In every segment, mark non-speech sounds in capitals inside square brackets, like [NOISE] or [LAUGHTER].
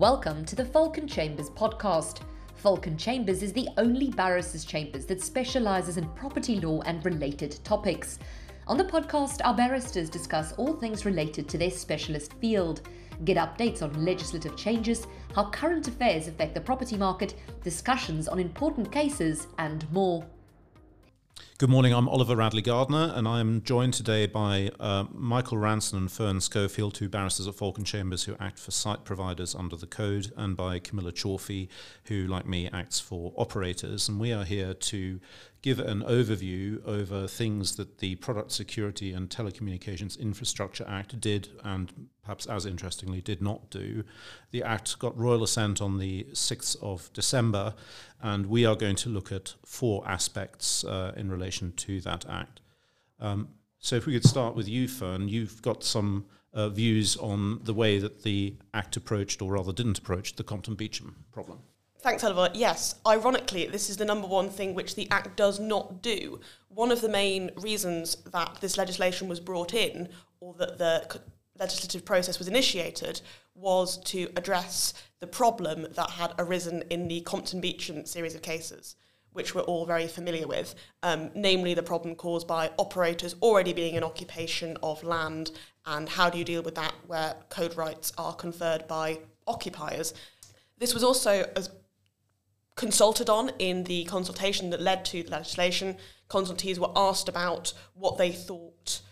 Welcome to the Falcon Chambers podcast. Falcon Chambers is the only barristers' chambers that specialises in property law and related topics. On the podcast, our barristers discuss all things related to their specialist field. Get updates on legislative changes, how current affairs affect the property market, discussions on important cases, and more. Good morning. I'm Oliver Radley Gardner, and I'm joined today by uh, Michael Ranson and Fern Schofield, two barristers at Falcon Chambers who act for site providers under the code, and by Camilla Chorfi, who, like me, acts for operators. And we are here to give an overview over things that the Product Security and Telecommunications Infrastructure Act did and perhaps as interestingly did not do. The Act got royal assent on the 6th of December, and we are going to look at four aspects uh, in relation to that Act. Um, so, if we could start with you, Fern, you've got some uh, views on the way that the Act approached, or rather didn't approach, the Compton Beauchamp problem. Thanks, Oliver. Yes, ironically, this is the number one thing which the Act does not do. One of the main reasons that this legislation was brought in, or that the legislative process was initiated, was to address the problem that had arisen in the Compton Beauchamp series of cases, which we're all very familiar with, um, namely the problem caused by operators already being in occupation of land, and how do you deal with that where code rights are conferred by occupiers. This was also, as consulted on in the consultation that led to the legislation. Consultees were asked about what they thought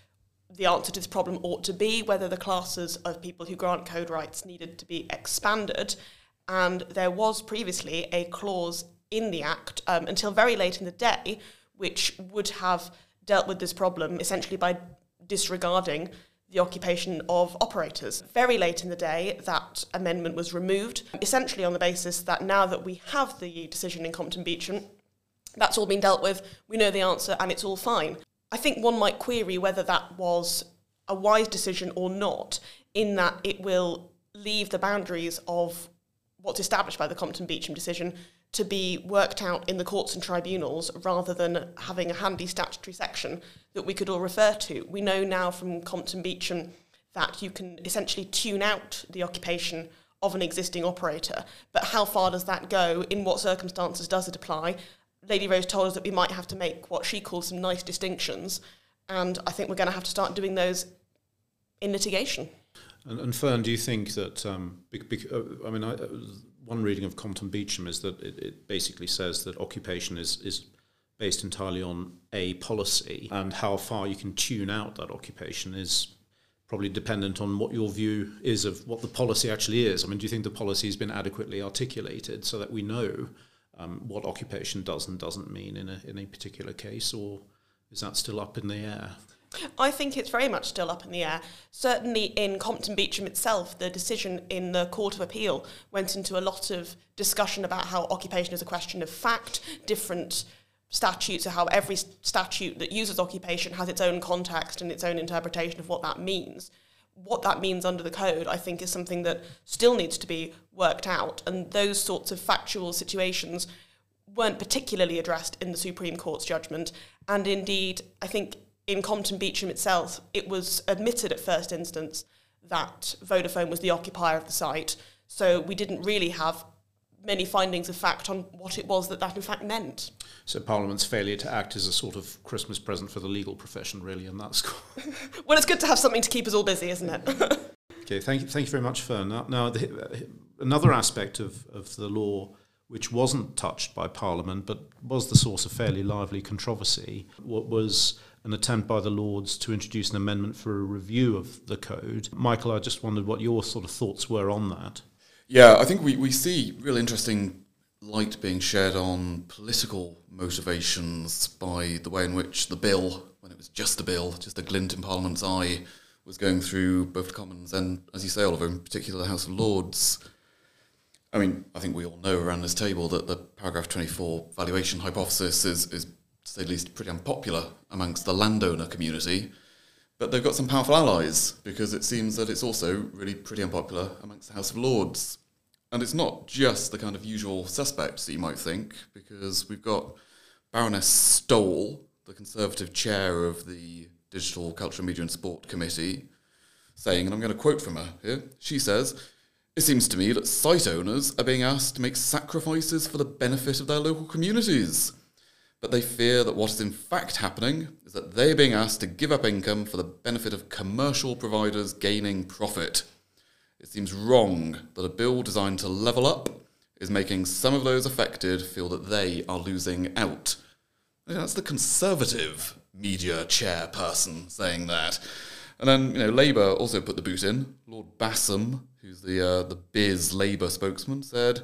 the answer to this problem ought to be, whether the classes of people who grant code rights needed to be expanded. And there was previously a clause in the Act um, until very late in the day, which would have dealt with this problem essentially by disregarding the occupation of operators. Very late in the day, that amendment was removed, essentially on the basis that now that we have the decision in Compton Beauchamp, that's all been dealt with, we know the answer, and it's all fine. I think one might query whether that was a wise decision or not, in that it will leave the boundaries of what's established by the Compton Beauchamp decision to be worked out in the courts and tribunals rather than having a handy statutory section that we could all refer to. We know now from Compton Beauchamp that you can essentially tune out the occupation of an existing operator, but how far does that go? In what circumstances does it apply? Lady Rose told us that we might have to make what she calls some nice distinctions, and I think we're going to have to start doing those in litigation. And, and Fern, do you think that? Um, uh, I mean, I, uh, one reading of Compton Beauchamp is that it, it basically says that occupation is is based entirely on a policy, and how far you can tune out that occupation is probably dependent on what your view is of what the policy actually is. I mean, do you think the policy has been adequately articulated so that we know um, what occupation does and doesn't mean in a in a particular case, or is that still up in the air? I think it's very much still up in the air. Certainly in Compton Beauchamp itself, the decision in the Court of Appeal went into a lot of discussion about how occupation is a question of fact, different statutes, or how every statute that uses occupation has its own context and its own interpretation of what that means. What that means under the code, I think, is something that still needs to be worked out. And those sorts of factual situations weren't particularly addressed in the Supreme Court's judgment. And indeed, I think in Compton Beauchamp itself, it was admitted at first instance that Vodafone was the occupier of the site. So we didn't really have many findings of fact on what it was that that in fact meant. So Parliament's failure to act is a sort of Christmas present for the legal profession, really, and that's [LAUGHS] well, it's good to have something to keep us all busy, isn't it? [LAUGHS] okay, thank you, thank you very much, Fern. Now, now the, uh, another aspect of, of the law which wasn't touched by Parliament but was the source of fairly lively controversy was an attempt by the Lords to introduce an amendment for a review of the code. Michael, I just wondered what your sort of thoughts were on that. Yeah, I think we, we see real interesting light being shed on political motivations by the way in which the bill, when it was just a bill, just a glint in Parliament's eye, was going through both the Commons and, as you say, Oliver, in particular the House of Lords. I mean, I think we all know around this table that the paragraph 24 valuation hypothesis is, is to say the least, pretty unpopular amongst the landowner community. But they've got some powerful allies because it seems that it's also really pretty unpopular amongst the House of Lords. And it's not just the kind of usual suspects that you might think, because we've got Baroness Stowell, the Conservative chair of the Digital Culture, Media and Sport Committee, saying, and I'm going to quote from her here, she says, It seems to me that site owners are being asked to make sacrifices for the benefit of their local communities. But they fear that what is in fact happening is that they are being asked to give up income for the benefit of commercial providers gaining profit. It seems wrong that a bill designed to level up is making some of those affected feel that they are losing out. That's the Conservative media chairperson saying that. And then, you know, Labour also put the boot in. Lord Bassam, who's the uh, the Biz Labour spokesman, said,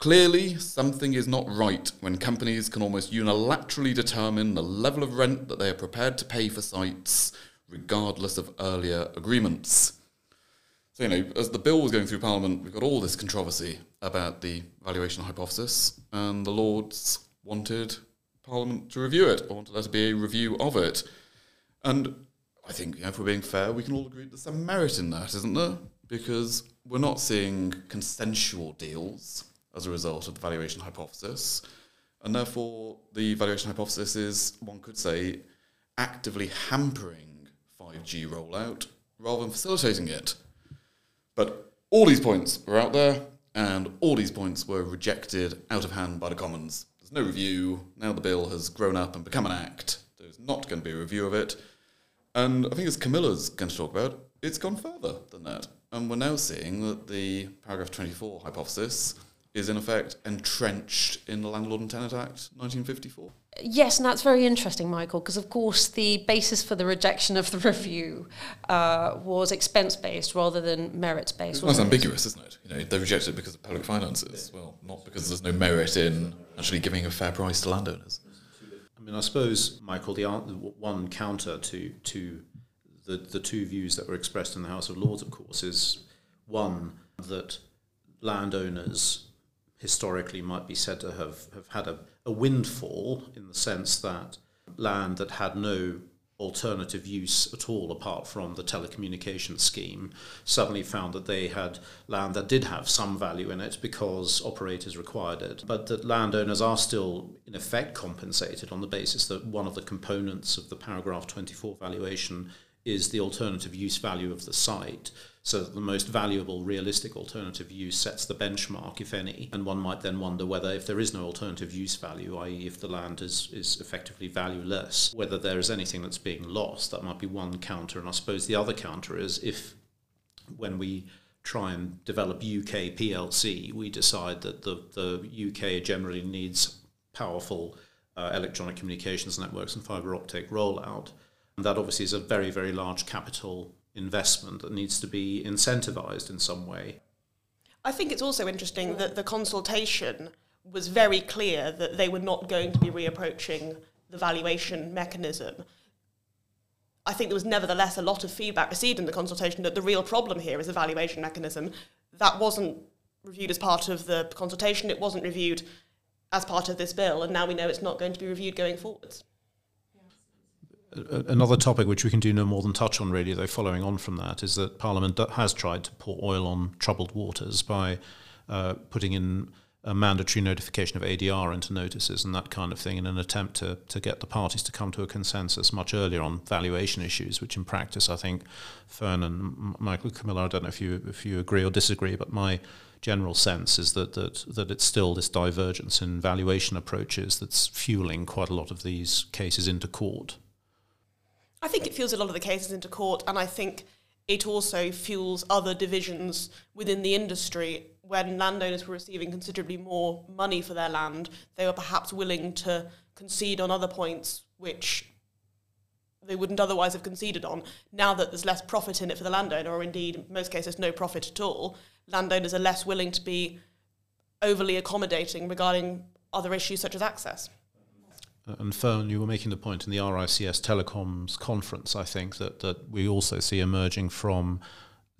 "Clearly, something is not right when companies can almost unilaterally determine the level of rent that they are prepared to pay for sites, regardless of earlier agreements." So, you know, as the bill was going through Parliament, we've got all this controversy about the valuation hypothesis, and the Lords wanted Parliament to review it, or wanted there to be a review of it. And I think, you know, if we're being fair, we can all agree there's some merit in that, isn't there? Because we're not seeing consensual deals as a result of the valuation hypothesis. And therefore, the valuation hypothesis is, one could say, actively hampering 5G rollout rather than facilitating it. But all these points were out there, and all these points were rejected out of hand by the Commons. There's no review. Now the bill has grown up and become an act. There's not going to be a review of it. And I think as Camilla's going to talk about, it's gone further than that. And we're now seeing that the paragraph 24 hypothesis is in effect entrenched in the Landlord and Tenant Act 1954. Yes, and that's very interesting, Michael, because of course the basis for the rejection of the [LAUGHS] review uh, was expense based rather than merit based. It's ambiguous, isn't it? You know, they rejected it because of public finances. Well, not because there's no merit in actually giving a fair price to landowners. I mean, I suppose, Michael, the one counter to to the the two views that were expressed in the House of Lords, of course, is one that landowners historically might be said to have, have had a, a windfall in the sense that land that had no alternative use at all apart from the telecommunications scheme suddenly found that they had land that did have some value in it because operators required it but that landowners are still in effect compensated on the basis that one of the components of the paragraph 24 valuation is the alternative use value of the site so the most valuable realistic alternative use sets the benchmark, if any. And one might then wonder whether, if there is no alternative use value, i.e., if the land is, is effectively valueless, whether there is anything that's being lost. That might be one counter. And I suppose the other counter is if, when we try and develop UK PLC, we decide that the, the UK generally needs powerful uh, electronic communications networks and fibre optic rollout. That obviously is a very, very large capital investment that needs to be incentivized in some way. I think it's also interesting that the consultation was very clear that they were not going to be reapproaching the valuation mechanism. I think there was nevertheless a lot of feedback received in the consultation that the real problem here is the valuation mechanism. That wasn't reviewed as part of the consultation, it wasn't reviewed as part of this bill, and now we know it's not going to be reviewed going forwards another topic which we can do no more than touch on, really, though, following on from that, is that Parliament has tried to pour oil on troubled waters by uh, putting in a mandatory notification of ADR into notices and that kind of thing in an attempt to, to get the parties to come to a consensus much earlier on valuation issues, which in practice I think Fern and Michael Camilla, I don't know if you if you agree or disagree, but my general sense is that, that that it's still this divergence in valuation approaches that's fueling quite a lot of these cases into court. I think it fuels a lot of the cases into court, and I think it also fuels other divisions within the industry. When landowners were receiving considerably more money for their land, they were perhaps willing to concede on other points which they wouldn't otherwise have conceded on. Now that there's less profit in it for the landowner, or indeed, in most cases, no profit at all, landowners are less willing to be overly accommodating regarding other issues such as access. And Fern, you were making the point in the RICS Telecoms conference, I think, that, that we also see emerging from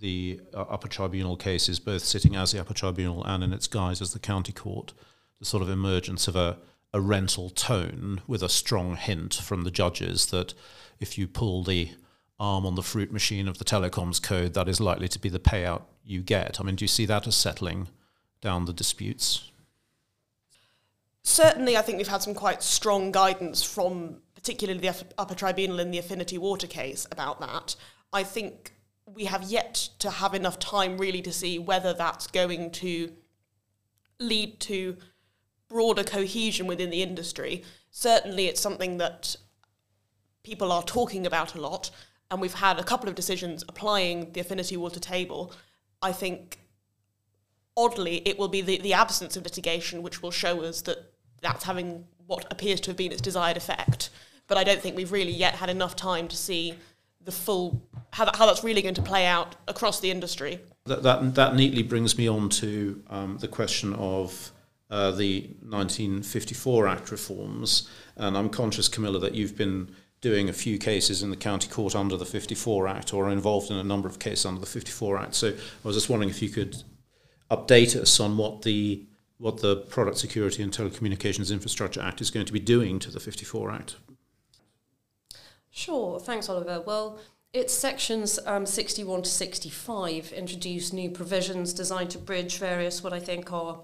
the uh, upper tribunal cases, both sitting as the upper tribunal and in its guise as the county court, the sort of emergence of a, a rental tone with a strong hint from the judges that if you pull the arm on the fruit machine of the telecoms code, that is likely to be the payout you get. I mean, do you see that as settling down the disputes? Certainly I think we've had some quite strong guidance from particularly the upper tribunal in the affinity water case about that. I think we have yet to have enough time really to see whether that's going to lead to broader cohesion within the industry. Certainly, it's something that people are talking about a lot, and we've had a couple of decisions applying the affinity water table. I think, oddly, it will be the, the absence of litigation which will show us that that's having what appears to have been its desired effect. But I don't think we've really yet had enough time to see the full how, that, how that's really going to play out across the industry. That, that, that neatly brings me on to um, the question of uh, the 1954 Act reforms. And I'm conscious, Camilla, that you've been doing a few cases in the county court under the 54 Act or involved in a number of cases under the 54 Act. So I was just wondering if you could update us on what the what the Product Security and Telecommunications Infrastructure Act is going to be doing to the 54 Act. Sure, thanks, Oliver. Well, its sections um, 61 to 65 introduce new provisions designed to bridge various what I think are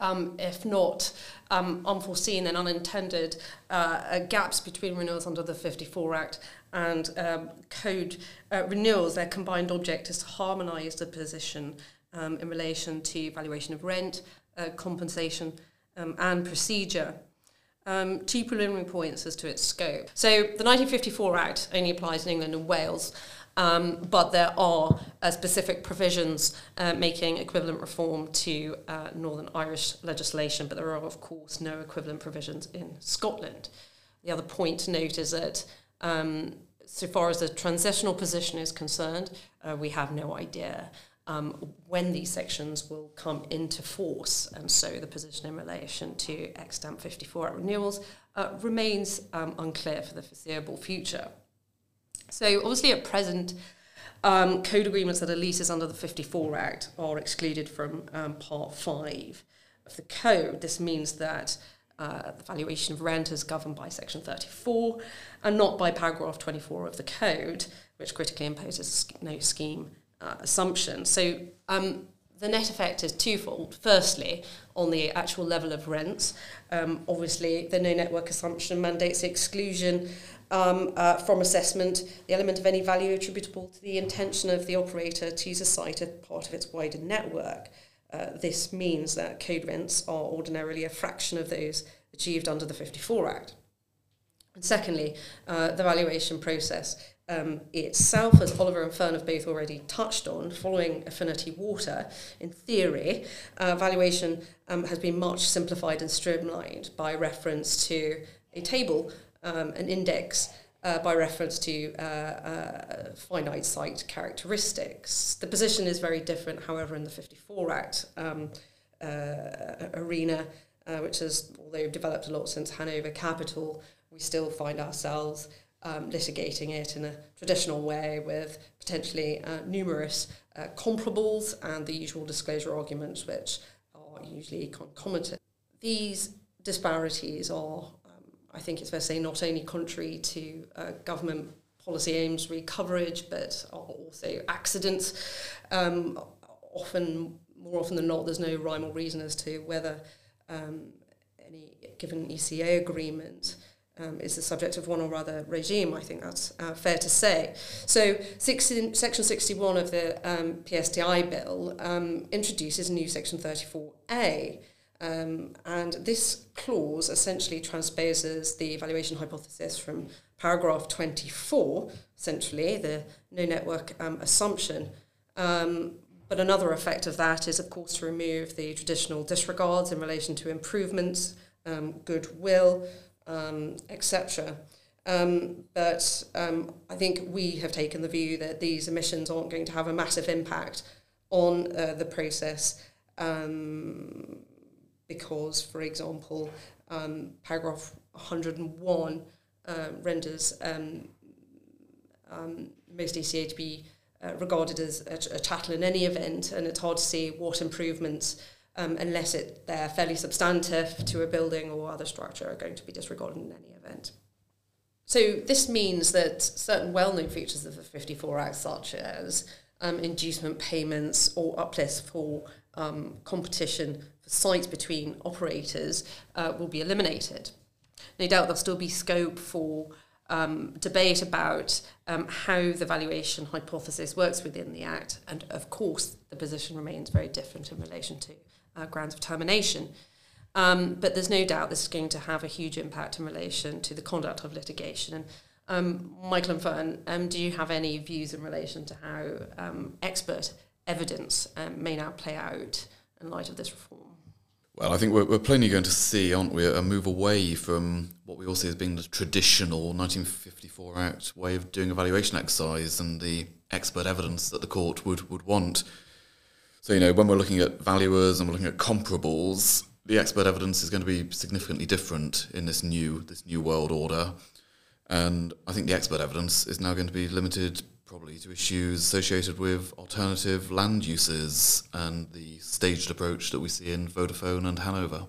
um, if not um, unforeseen and unintended uh, gaps between renewals under the 54 Act and um, code uh, renewals. Their combined object is to harmonise the position um, in relation to valuation of rent, uh, compensation, um, and procedure. Um, two preliminary points as to its scope. So the 1954 Act only applies in England and Wales, um, but there are uh, specific provisions uh, making equivalent reform to uh, Northern Irish legislation, but there are, of course, no equivalent provisions in Scotland. The other point to note is that um, so far as the transitional position is concerned, uh, we have no idea um, when these sections will come into force. And so the position in relation to extant 54 at renewals uh, remains um, unclear for the foreseeable future. So obviously at present, um, code agreements that are leases under the 54 Act are excluded from um, Part 5 of the code. This means that uh, the valuation of rent is governed by Section 34 and not by paragraph 24 of the code, which critically imposes no scheme uh, assumption. So um, the net effect is twofold. Firstly, on the actual level of rents, um, obviously the no network assumption mandates the exclusion um, uh, from assessment, the element of any value attributable to the intention of the operator to use a site as part of its wider network. Uh, this means that code rents are ordinarily a fraction of those achieved under the 54 Act. And secondly, uh, the valuation process um, itself, as Oliver and Fern have both already touched on, following affinity water, in theory, uh, valuation um, has been much simplified and streamlined by reference to a table um, an index uh, by reference to uh, uh, finite site characteristics. The position is very different, however, in the 54 Act um, uh, arena, uh, which has, although developed a lot since Hanover Capital, we still find ourselves um, litigating it in a traditional way with potentially uh, numerous uh, comparables and the usual disclosure arguments, which are usually concomitant. These disparities are I think it's fair to say not only contrary to uh, government policy aims re coverage, but also accidents. Um, often, more often than not, there's no rhyme or reason as to whether um, any given ECA agreement um, is the subject of one or other regime. I think that's uh, fair to say. So, 16, Section 61 of the um, PSTI bill um, introduces a new Section 34A um, and this clause essentially transposes the evaluation hypothesis from paragraph 24, essentially, the no network um, assumption. Um, but another effect of that is, of course, to remove the traditional disregards in relation to improvements, goodwill, um, etc. Um, but um, I think we have taken the view that these emissions aren't going to have a massive impact on uh, the process um, because, for example, um, paragraph 101 uh, renders um, um, most ECA to be uh, regarded as a, a chattel in any event, and it's hard to see what improvements, um, unless it, they're fairly substantive to a building or other structure, are going to be disregarded in any event. So this means that certain well-known features of the 54 Act, such as um, inducement payments or uplifts for um, competition for sites between operators uh, will be eliminated. No doubt there'll still be scope for um, debate about um, how the valuation hypothesis works within the Act, and of course, the position remains very different in relation to uh, grounds of termination. Um, but there's no doubt this is going to have a huge impact in relation to the conduct of litigation. And um, Michael and Fern, um, do you have any views in relation to how um, expert evidence um, may now play out in light of this reform? Well, I think we're, we're plainly going to see, aren't we, a move away from what we all see as being the traditional 1954 Act way of doing a valuation exercise and the expert evidence that the court would, would want. So, you know, when we're looking at valuers and we're looking at comparables, the expert evidence is going to be significantly different in this new this new world order. And I think the expert evidence is now going to be limited probably to issues associated with alternative land uses and the staged approach that we see in Vodafone and Hanover.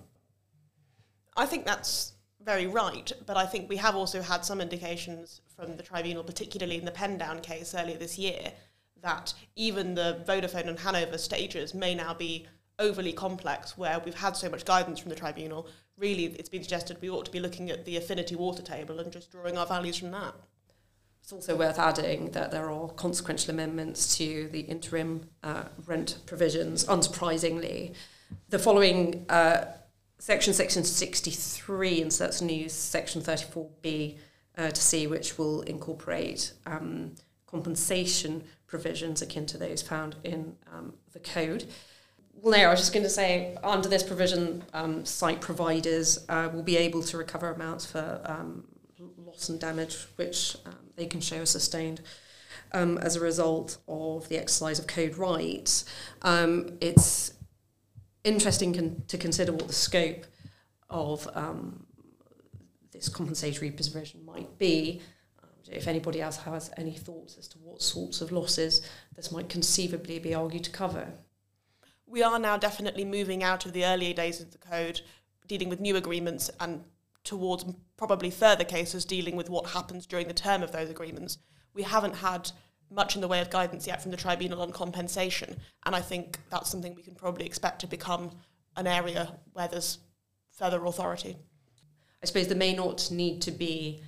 I think that's very right, but I think we have also had some indications from the tribunal, particularly in the Pendown case earlier this year, that even the Vodafone and Hanover stages may now be overly complex, where we've had so much guidance from the tribunal. Really, it's been suggested we ought to be looking at the affinity water table and just drawing our values from that. It's also worth adding that there are consequential amendments to the interim uh, rent provisions, unsurprisingly. The following uh, section, section 63, inserts new section 34B uh, to C, which will incorporate um, compensation provisions akin to those found in um, the code. Well, no, I was just going to say, under this provision, um, site providers uh, will be able to recover amounts for um, loss and damage, which um, they can show are sustained um, as a result of the exercise of code rights. Um, it's interesting con- to consider what the scope of this compensatory provision might be. If anybody else has any thoughts as to what sorts of losses this might conceivably be argued to cover. We are now definitely moving out of the earlier days of the code, dealing with new agreements and towards probably further cases dealing with what happens during the term of those agreements. We haven't had much in the way of guidance yet from the tribunal on compensation, and I think that's something we can probably expect to become an area where there's further authority. I suppose there may not need to be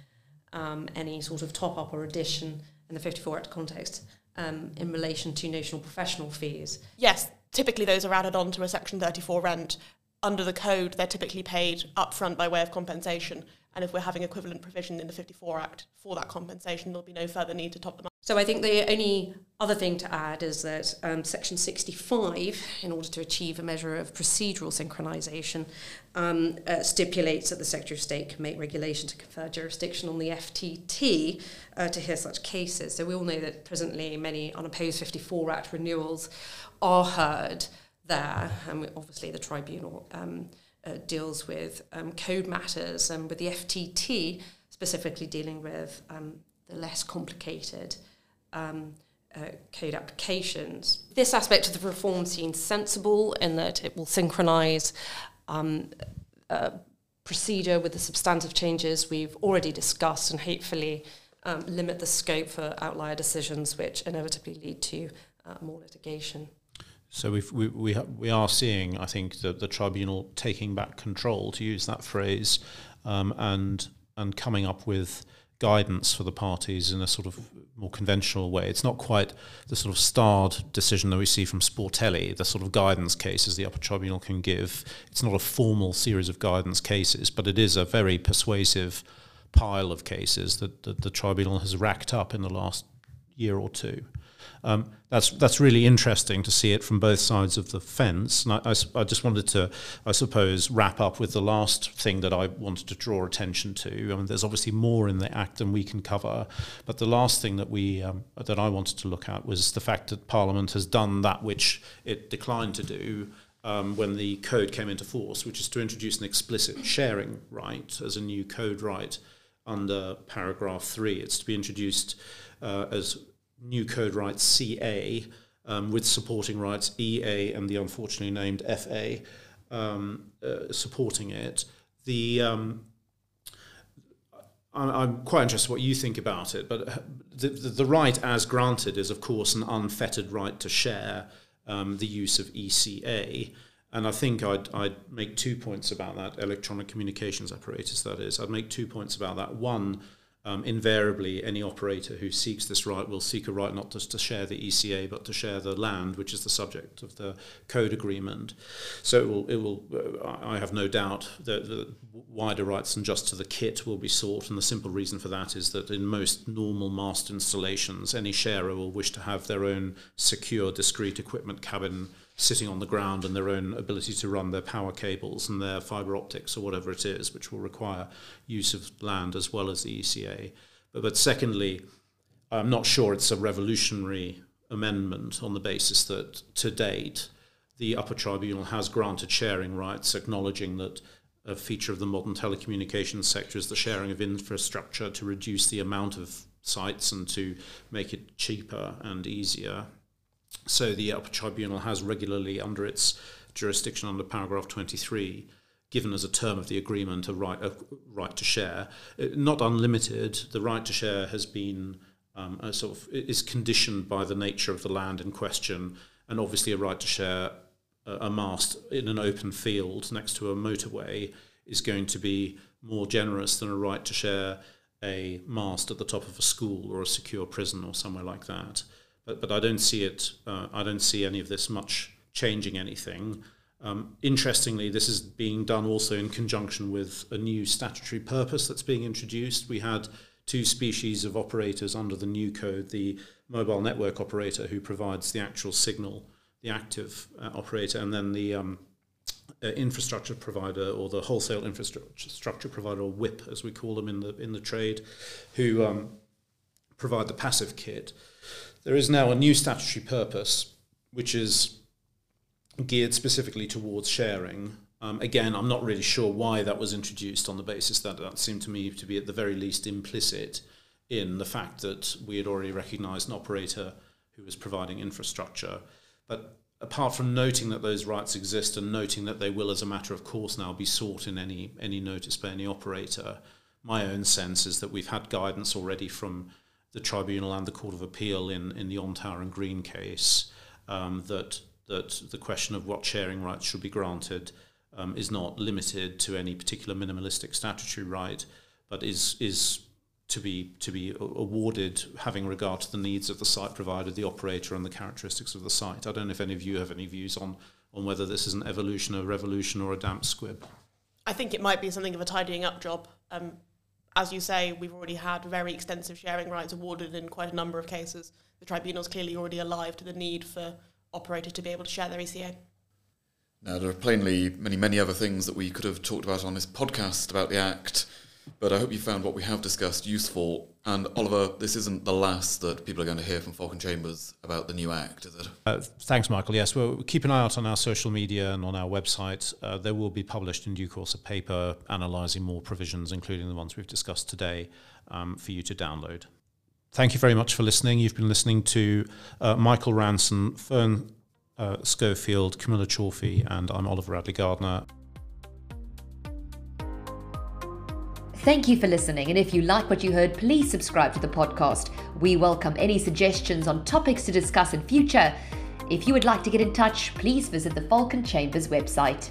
um, any sort of top up or addition in the 54 Act context um, in relation to notional professional fees. Yes, typically those are added on to a Section 34 rent, under the code, they're typically paid upfront by way of compensation. And if we're having equivalent provision in the 54 Act for that compensation, there'll be no further need to top them up. So I think the only other thing to add is that um, Section 65, in order to achieve a measure of procedural synchronisation, um, uh, stipulates that the Secretary of State can make regulation to confer jurisdiction on the FTT uh, to hear such cases. So we all know that presently many unopposed 54 Act renewals are heard there. And obviously, the tribunal um, uh, deals with um, code matters and with the FTT specifically dealing with um, the less complicated um, uh, code applications. This aspect of the reform seems sensible in that it will synchronise um, procedure with the substantive changes we've already discussed and hopefully um, limit the scope for outlier decisions which inevitably lead to uh, more litigation. So we we we are seeing, I think, the, the tribunal taking back control, to use that phrase, um, and and coming up with guidance for the parties in a sort of more conventional way. It's not quite the sort of starred decision that we see from Sportelli, the sort of guidance cases the upper tribunal can give. It's not a formal series of guidance cases, but it is a very persuasive pile of cases that, that the tribunal has racked up in the last year or two. Um, that's that's really interesting to see it from both sides of the fence. And I, I, I, just wanted to, I suppose, wrap up with the last thing that I wanted to draw attention to. I mean, there's obviously more in the act than we can cover, but the last thing that we um, that I wanted to look at was the fact that Parliament has done that which it declined to do. Um, when the code came into force, which is to introduce an explicit sharing right as a new code right under paragraph three. It's to be introduced uh, as new code rights CA um, with supporting rights EA and the unfortunately named FA um, uh, supporting it. The um, I'm quite interested what you think about it, but the, the, the, right as granted is, of course, an unfettered right to share um, the use of ECA. And I think I'd, I'd make two points about that, electronic communications apparatus, that is. I'd make two points about that. One, um, invariably any operator who seeks this right will seek a right not just to share the ECA but to share the land, which is the subject of the code agreement. So it will, it will uh, I have no doubt that the wider rights than just to the kit will be sought, and the simple reason for that is that in most normal mast installations, any sharer will wish to have their own secure, discrete equipment cabin sitting on the ground and their own ability to run their power cables and their fiber optics or whatever it is, which will require use of land as well as the ECA. But, but secondly, I'm not sure it's a revolutionary amendment on the basis that to date the upper tribunal has granted sharing rights, acknowledging that a feature of the modern telecommunications sector is the sharing of infrastructure to reduce the amount of sites and to make it cheaper and easier. So the upper tribunal has regularly, under its jurisdiction under paragraph 23, given as a term of the agreement a right, a right to share. Uh, not unlimited, the right to share has been um, sort of is conditioned by the nature of the land in question, and obviously a right to share a, a mast in an open field next to a motorway is going to be more generous than a right to share a mast at the top of a school or a secure prison or somewhere like that but, but I don't see it. Uh, I don't see any of this much changing anything. Um, interestingly, this is being done also in conjunction with a new statutory purpose that's being introduced. We had two species of operators under the new code the mobile network operator, who provides the actual signal, the active uh, operator, and then the um, uh, infrastructure provider or the wholesale infrastructure provider, or WIP as we call them in the, in the trade, who um, provide the passive kit. There is now a new statutory purpose which is geared specifically towards sharing. Um, again, I'm not really sure why that was introduced on the basis that that seemed to me to be at the very least implicit in the fact that we had already recognised an operator who was providing infrastructure. But apart from noting that those rights exist and noting that they will, as a matter of course, now be sought in any any notice by any operator, my own sense is that we've had guidance already from the tribunal and the Court of Appeal in, in the Ontower and Green case um, that that the question of what sharing rights should be granted um, is not limited to any particular minimalistic statutory right, but is is to be to be awarded having regard to the needs of the site provider, the operator, and the characteristics of the site. I don't know if any of you have any views on on whether this is an evolution, a revolution, or a damp squib. I think it might be something of a tidying up job. Um, as you say, we've already had very extensive sharing rights awarded in quite a number of cases. The tribunal's clearly already alive to the need for operators to be able to share their ECA. Now, there are plainly many, many other things that we could have talked about on this podcast about the Act but I hope you found what we have discussed useful. And Oliver, this isn't the last that people are going to hear from Falcon Chambers about the new Act, is it? Uh, thanks, Michael. Yes, well, keep an eye out on our social media and on our website. Uh, there will be published in due course a paper analysing more provisions, including the ones we've discussed today, um, for you to download. Thank you very much for listening. You've been listening to uh, Michael Ranson, Fern uh, Schofield, Camilla Chorfi, and I'm Oliver Radley Gardner. Thank you for listening, and if you like what you heard, please subscribe to the podcast. We welcome any suggestions on topics to discuss in future. If you would like to get in touch, please visit the Falcon Chambers website.